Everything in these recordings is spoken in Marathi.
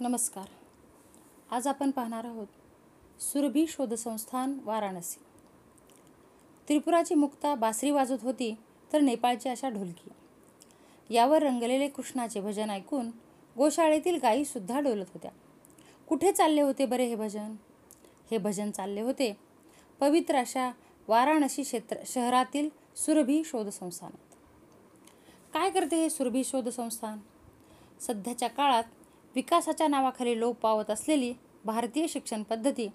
नमस्कार. आज आपण पाहणार आहोत सुरभी शोधसंस्थान वाराणसी. त्रिपुराची मुक्ता बासरी वाजवत होती तर नेपाळची अशा ढोलकी. यावर रंगलेले कृष्णाचे भजन ऐकून गोशाळेतील गायीसुद्धा डोलत होत्या. कुठे चालले होते बरे हे भजन? हे भजन चालले होते पवित्र अशा वाराणसी क्षेत्र शहरातील सुरभी शोधसंस्थानात काय करते हे सुरभी शोधसंस्थान सध्याच्या काळात विकासाच्या नावाखाली लोप पावत असलेली भारतीय शिक्षण पद्धती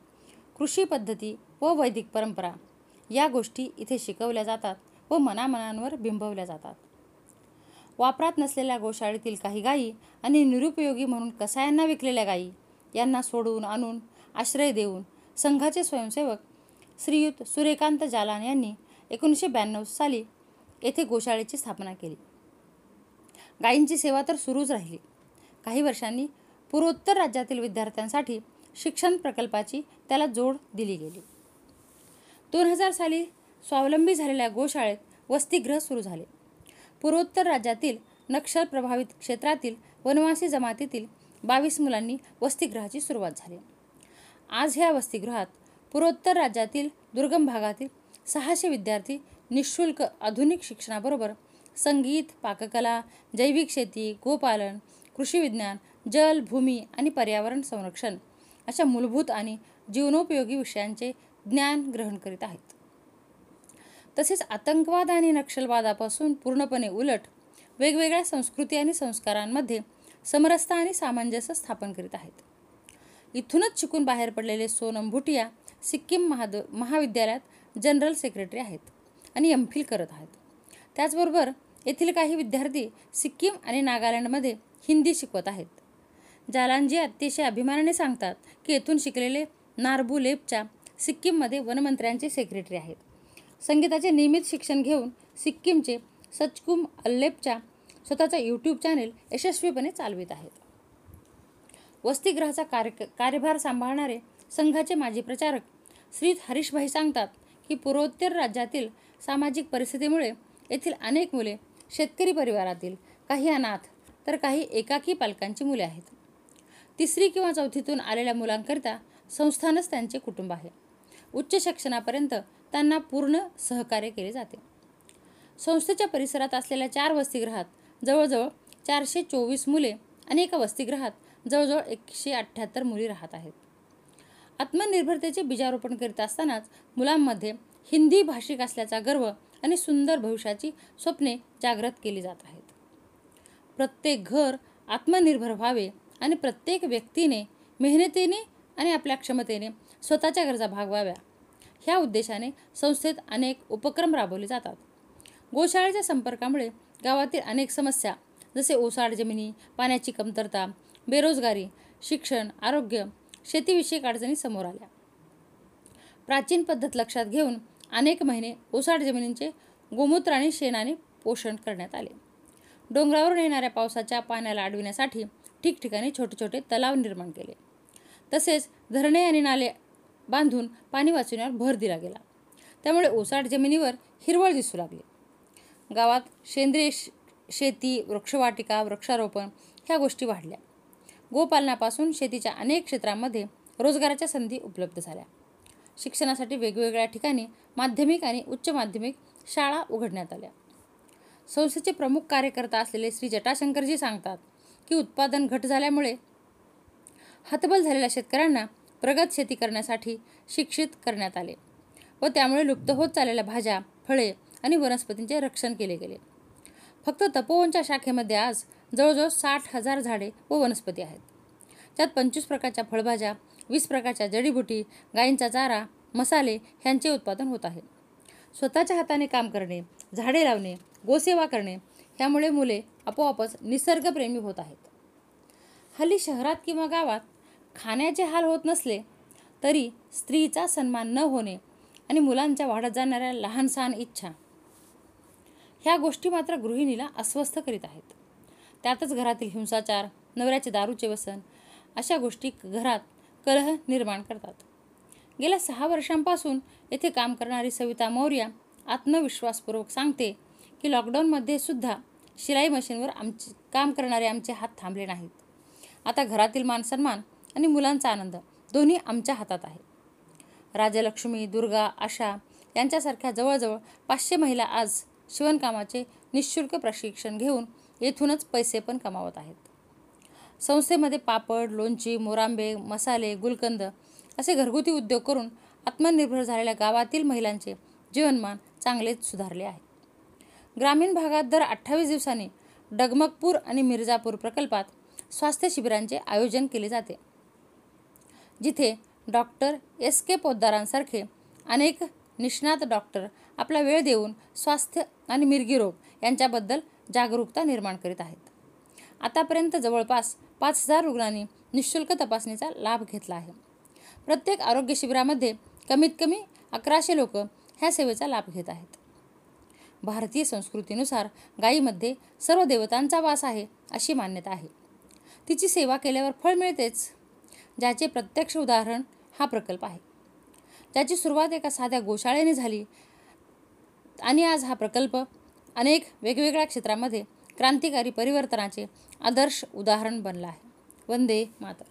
कृषी पद्धती व वैदिक परंपरा या गोष्टी इथे शिकवल्या जातात व मनामनांवर बिंबवल्या जातात. वापरात नसलेल्या गोशाळेतील काही गायी आणि निरुपयोगी म्हणून कसायांना विकलेल्या गायी यांना सोडवून आणून आश्रय देऊन संघाचे स्वयंसेवक श्रीयुत सूर्यकांत जालान यांनी एकोणीसशे ब्याण्णव साली येथे गोशाळेची स्थापना केली. गायींची सेवा तर सुरूच राहिली. काही वर्षांनी पूर्वोत्तर राज्यातील विद्यार्थ्यांसाठी शिक्षण प्रकल्पाची त्याला जोड दिली गेली. दोन हजार साली स्वावलंबी झालेल्या गोशाळेत वसतिगृह सुरू झाले. पूर्वोत्तर राज्यातील नक्षल प्रभावित क्षेत्रातील वनवासी जमातीतील बावीस मुलांनी वसतिगृहाची सुरुवात झाली. आज ह्या वसतिगृहात पूर्वोत्तर राज्यातील दुर्गम भागातील सहाशे विद्यार्थी निशुल्क आधुनिक शिक्षणाबरोबर संगीत पाककला जैविक शेती गोपालन कृषी विज्ञान जल भूमी आणि पर्यावरण संरक्षण अशा मूलभूत आणि जीवनोपयोगी विषयांचे ज्ञान ग्रहण करीत आहेत. तसेच आतंकवाद आणि नक्षलवादापासून पूर्णपणे उलट वेगवेगळ्या संस्कृती आणि संस्कारांमध्ये समरसता आणि सामंजस्य स्थापन करीत आहेत. इथूनच शिकून बाहेर पडलेले सोनम भुटिया सिक्कीम महाद महाविद्यालयात जनरल सेक्रेटरी आहेत आणि एम फिल करत आहेत. त्याचबरोबर येथील काही विद्यार्थी सिक्कीम आणि नागालँडमध्ये हिंदी शिकवत आहेत. जालांजी अतिशय अभिमानाने सांगतात की येथून शिकलेले नारबू लेपच्या सिक्कीममध्ये वनमंत्र्यांचे सेक्रेटरी आहेत. संगीताचे नियमित शिक्षण घेऊन सिक्कीमचे सचकुम अल्लेपच्या स्वतःचा यूट्यूब चॅनेल यशस्वीपणे चालवित आहेत. वसतिगृहाचा कार्य कार्यभार सांभाळणारे संघाचे माजी प्रचारक श्रीत हरीशभाई सांगतात की पूर्वोत्तर राज्यातील सामाजिक परिस्थितीमुळे येथील अनेक मुले शेतकरी परिवारातील काही अनाथ तर काही एकाकी पालकांची मुले आहेत. तिसरी किंवा चौथीतून आलेल्या मुलांकरिता संस्थानच त्यांचे कुटुंब आहे. उच्च शिक्षणापर्यंत त्यांना पूर्ण सहकार्य केले जाते. संस्थेच्या परिसरात असलेल्या चार वसतिगृहात जवळजवळ चारशे चोवीस मुले आणि एका वसतिगृहात जवळजवळ एकशे अठ्ठ्याहत्तर मुली राहत आहेत. आत्मनिर्भरतेचे बीजारोपण करीत असतानाच मुलांमध्ये हिंदी भाषिक असल्याचा गर्व आणि सुंदर भविष्याची स्वप्ने जागृत केली जात आहेत. प्रत्येक घर आत्मनिर्भर व्हावे आणि प्रत्येक व्यक्तीने मेहनतीने आणि आपल्या क्षमतेने स्वतःच्या गरजा भागवाव्या. ह्या उद्देशाने संस्थेत अनेक उपक्रम राबवले जातात. गोशाळेच्या संपर्कामुळे गावातील अनेक समस्या जसे ओसाड जमिनी पाण्याची कमतरता बेरोजगारी शिक्षण आरोग्य शेतीविषयक अडचणी समोर आल्या. प्राचीन पद्धत लक्षात घेऊन अनेक महिने ओसाड जमिनींचे गोमूत्र आणि शेणाने पोषण करण्यात आले. डोंगरावरून येणाऱ्या पावसाच्या पाण्याला अडविण्यासाठी ठिकठिकाणी छोटे छोटे तलाव निर्माण केले. तसेच धरणे आणि नाले बांधून पाणी वाचवण्यावर भर दिला गेला. त्यामुळे ओसाड जमिनीवर हिरवळ दिसू लागली. गावात सेंद्रिय शेती वृक्षवाटिका वृक्षारोपण ह्या गोष्टी वाढल्या. गोपालनापासून शेतीच्या अनेक क्षेत्रांमध्ये रोजगाराच्या संधी उपलब्ध झाल्या. शिक्षणासाठी वेगवेगळ्या ठिकाणी माध्यमिक आणि उच्च माध्यमिक शाळा उघडण्यात आल्या. संस्थेचे प्रमुख कार्यकर्ता असलेले श्री जटाशंकरजी सांगतात की उत्पादन घट झाल्यामुळे हतबल झालेल्या शेतकऱ्यांना प्रगत शेती करण्यासाठी शिक्षित करण्यात आले व त्यामुळे लुप्त होत चाललेल्या भाज्या फळे आणि वनस्पतींचे रक्षण केले गेले. फक्त तपोवनच्या शाखेमध्ये आज जवळजवळ साठ हजार झाडे व वनस्पती आहेत. त्यात पंचवीस प्रकारच्या फळभाज्या वीस प्रकारच्या जडीबुटी गायींचा चारा मसाले ह्यांचे उत्पादन होत आहे. स्वतःच्या हाताने काम करणे झाडे लावणे गोसेवा करणे ह्यामुळे मुले आपोआपच निसर्गप्रेमी होत आहेत. हल्ली शहरात किंवा गावात खाण्याचे हाल होत नसले तरी स्त्रीचा सन्मान न होणे आणि मुलांच्या वाढत जाणाऱ्या लहान सहान इच्छा ह्या गोष्टी मात्र गृहिणीला अस्वस्थ करीत आहेत. त्यातच घरातील हिंसाचार नवऱ्याचे दारूचे व्यसन अशा गोष्टी घरात कलह निर्माण करतात. गेल्या सहा वर्षांपासून येथे काम करणारी सविता मौर्य आत्मविश्वासपूर्वक सांगते की लॉकडाऊनमध्ये सुद्धा शिलाई मशीनवर आमचे काम करणारे आमचे हात थांबले नाहीत. आता घरातील मानसन्मान आणि मुलांचा आनंद दोन्ही आमच्या हातात आहे. राजलक्ष्मी दुर्गा आशा यांच्यासारख्या जवळजवळ पाचशे महिला आज शिवणकामाचे निशुल्क प्रशिक्षण घेऊन येथूनच पैसे पण कमावत आहेत. संस्थेमध्ये पापड लोणची मोरांबे मसाले गुलकंद असे घरगुती उद्योग करून आत्मनिर्भर झालेल्या गावातील महिलांचे जीवनमान चांगलेच सुधारले आहे. ग्रामीण भागात दर अठ्ठावीस दिवसांनी डगमगपूर आणि मिर्जापूर प्रकल्पात स्वास्थ्य शिबिरांचे आयोजन केले जाते. जिथे डॉक्टर एस के पोद्दारांसारखे अनेक निष्णात डॉक्टर आपला वेळ देऊन स्वास्थ्य आणि मिरगी रोग यांच्याबद्दल जागरूकता निर्माण करीत आहेत. आतापर्यंत जवळपास पाच हजार रुग्णांनी निशुल्क तपासणीचा लाभ घेतला आहे. प्रत्येक आरोग्य शिबिरामध्ये कमीत कमी अकराशे लोक ह्या सेवेचा लाभ घेत आहेत. भारतीय संस्कृतीनुसार गायीमध्ये सर्व देवतांचा वास आहे अशी मान्यता आहे. तिची सेवा केल्यावर फळ मिळतेच ज्याचे प्रत्यक्ष उदाहरण हा प्रकल्प आहे. ज्याची सुरुवात एका साध्या गोशाळेने झाली आणि आज हा प्रकल्प अनेक वेगवेगळ्या क्षेत्रामध्ये क्रांतिकारी परिवर्तनाचे आदर्श उदाहरण बनला आहे. वंदे मातर